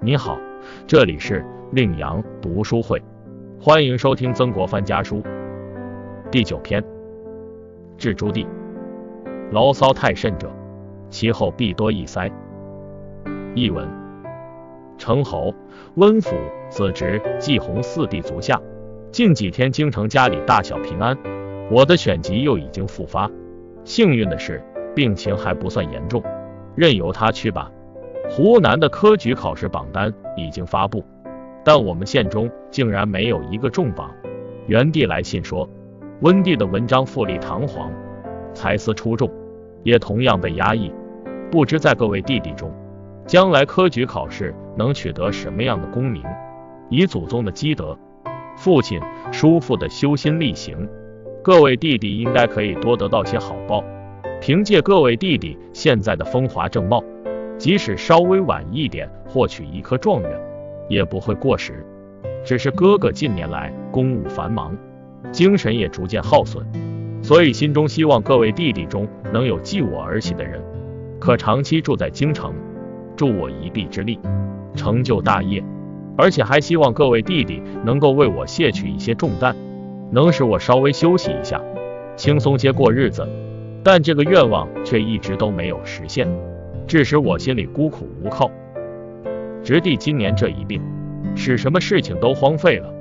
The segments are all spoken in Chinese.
你好，这里是令阳读书会，欢迎收听曾国藩家书第九篇。治朱棣，牢骚太甚者，其后必多易塞。译文：成侯、温府、子侄、季洪四弟足下，近几天京城家里大小平安。我的选集又已经复发，幸运的是病情还不算严重，任由他去吧。湖南的科举考试榜单已经发布，但我们县中竟然没有一个中榜。元帝来信说，温帝的文章富丽堂皇，才思出众，也同样被压抑。不知在各位弟弟中，将来科举考试能取得什么样的功名？以祖宗的积德，父亲叔父的修心力行，各位弟弟应该可以多得到些好报。凭借各位弟弟现在的风华正茂。即使稍微晚一点获取一颗状元，也不会过时。只是哥哥近年来公务繁忙，精神也逐渐耗损，所以心中希望各位弟弟中能有继我儿媳的人，可长期住在京城，助我一臂之力，成就大业。而且还希望各位弟弟能够为我卸去一些重担，能使我稍微休息一下，轻松些过日子。但这个愿望却一直都没有实现。致使我心里孤苦无靠。直弟今年这一病，使什么事情都荒废了。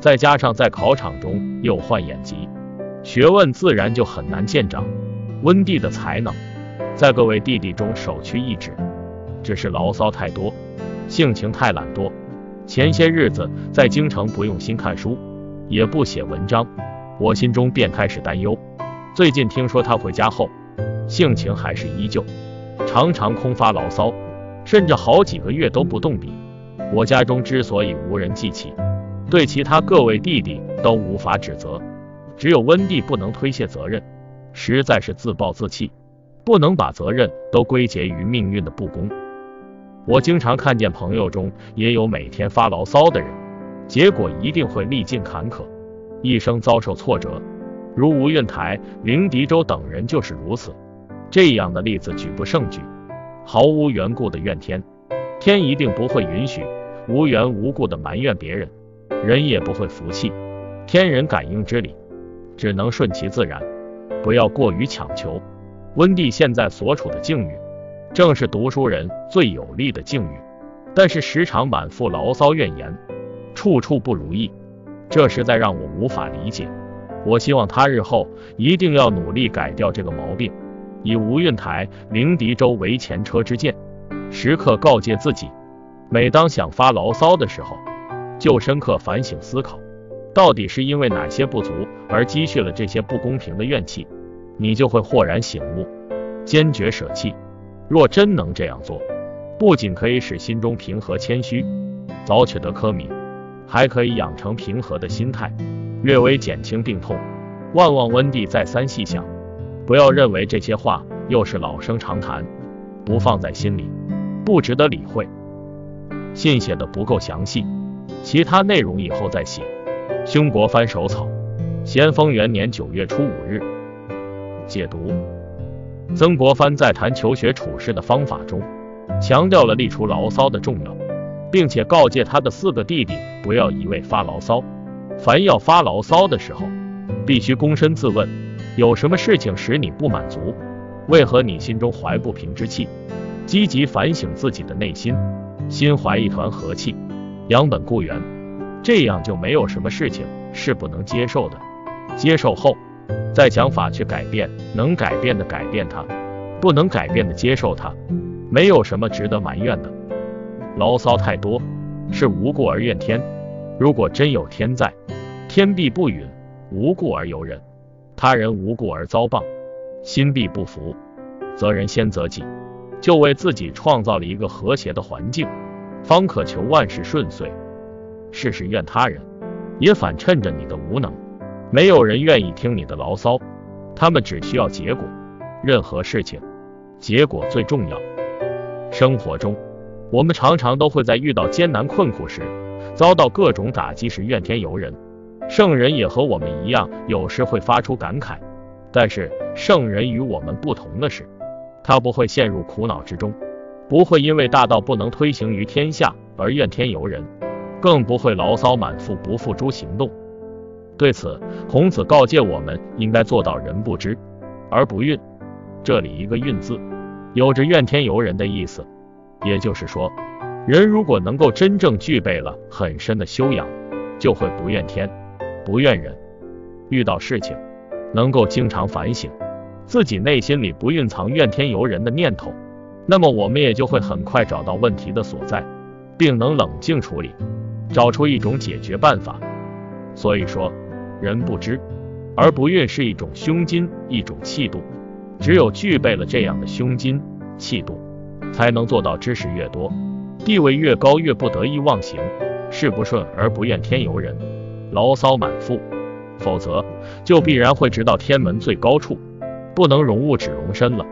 再加上在考场中又患眼疾，学问自然就很难见长。温帝的才能，在各位弟弟中首屈一指，只是牢骚太多，性情太懒惰。前些日子在京城不用心看书，也不写文章，我心中便开始担忧。最近听说他回家后，性情还是依旧。常常空发牢骚，甚至好几个月都不动笔。我家中之所以无人记起，对其他各位弟弟都无法指责，只有温弟不能推卸责任，实在是自暴自弃，不能把责任都归结于命运的不公。我经常看见朋友中也有每天发牢骚的人，结果一定会历尽坎坷，一生遭受挫折，如吴运台、凌迪洲等人就是如此。这样的例子举不胜举，毫无缘故的怨天，天一定不会允许；无缘无故的埋怨别人，人也不会服气。天人感应之理，只能顺其自然，不要过于强求。温帝现在所处的境遇，正是读书人最有利的境遇，但是时常满腹牢骚怨言，处处不如意，这实在让我无法理解。我希望他日后一定要努力改掉这个毛病。以吴运台、凌迪洲为前车之鉴，时刻告诫自己，每当想发牢骚的时候，就深刻反省思考，到底是因为哪些不足而积蓄了这些不公平的怨气，你就会豁然醒悟，坚决舍弃。若真能这样做，不仅可以使心中平和谦虚，早取得科名，还可以养成平和的心态，略微减轻病痛。万望温帝再三细想。不要认为这些话又是老生常谈，不放在心里，不值得理会。信写的不够详细，其他内容以后再写。兄国藩手草，咸丰元年九月初五日。解读：曾国藩在谈求学处事的方法中，强调了立除牢骚的重要，并且告诫他的四个弟弟不要一味发牢骚，凡要发牢骚的时候，必须躬身自问。有什么事情使你不满足？为何你心中怀不平之气？积极反省自己的内心，心怀一团和气，养本固元，这样就没有什么事情是不能接受的。接受后，再想法去改变，能改变的改变它，不能改变的接受它，没有什么值得埋怨的。牢骚太多，是无故而怨天。如果真有天在，天必不允无故而尤人。他人无故而遭谤，心必不服，责人先责己，就为自己创造了一个和谐的环境，方可求万事顺遂。事事怨他人，也反衬着你的无能。没有人愿意听你的牢骚，他们只需要结果。任何事情，结果最重要。生活中，我们常常都会在遇到艰难困苦时，遭到各种打击时怨天尤人。圣人也和我们一样，有时会发出感慨，但是圣人与我们不同的是，他不会陷入苦恼之中，不会因为大道不能推行于天下而怨天尤人，更不会牢骚满腹不付诸行动。对此，孔子告诫我们应该做到人不知而不愠。这里一个愠字，有着怨天尤人的意思，也就是说，人如果能够真正具备了很深的修养，就会不怨天，不怨人。遇到事情，能够经常反省自己内心里不蕴藏怨天尤人的念头。那么我们也就会很快找到问题的所在，并能冷静处理，找出一种解决办法。所以说，人不知而不愠是一种胸襟，一种气度。只有具备了这样的胸襟气度，才能做到知识越多，地位越高，越不得意忘形，事不顺而不怨天尤人，牢骚满腹。否则，就必然会直到天门最高处，不能容物，只容身了。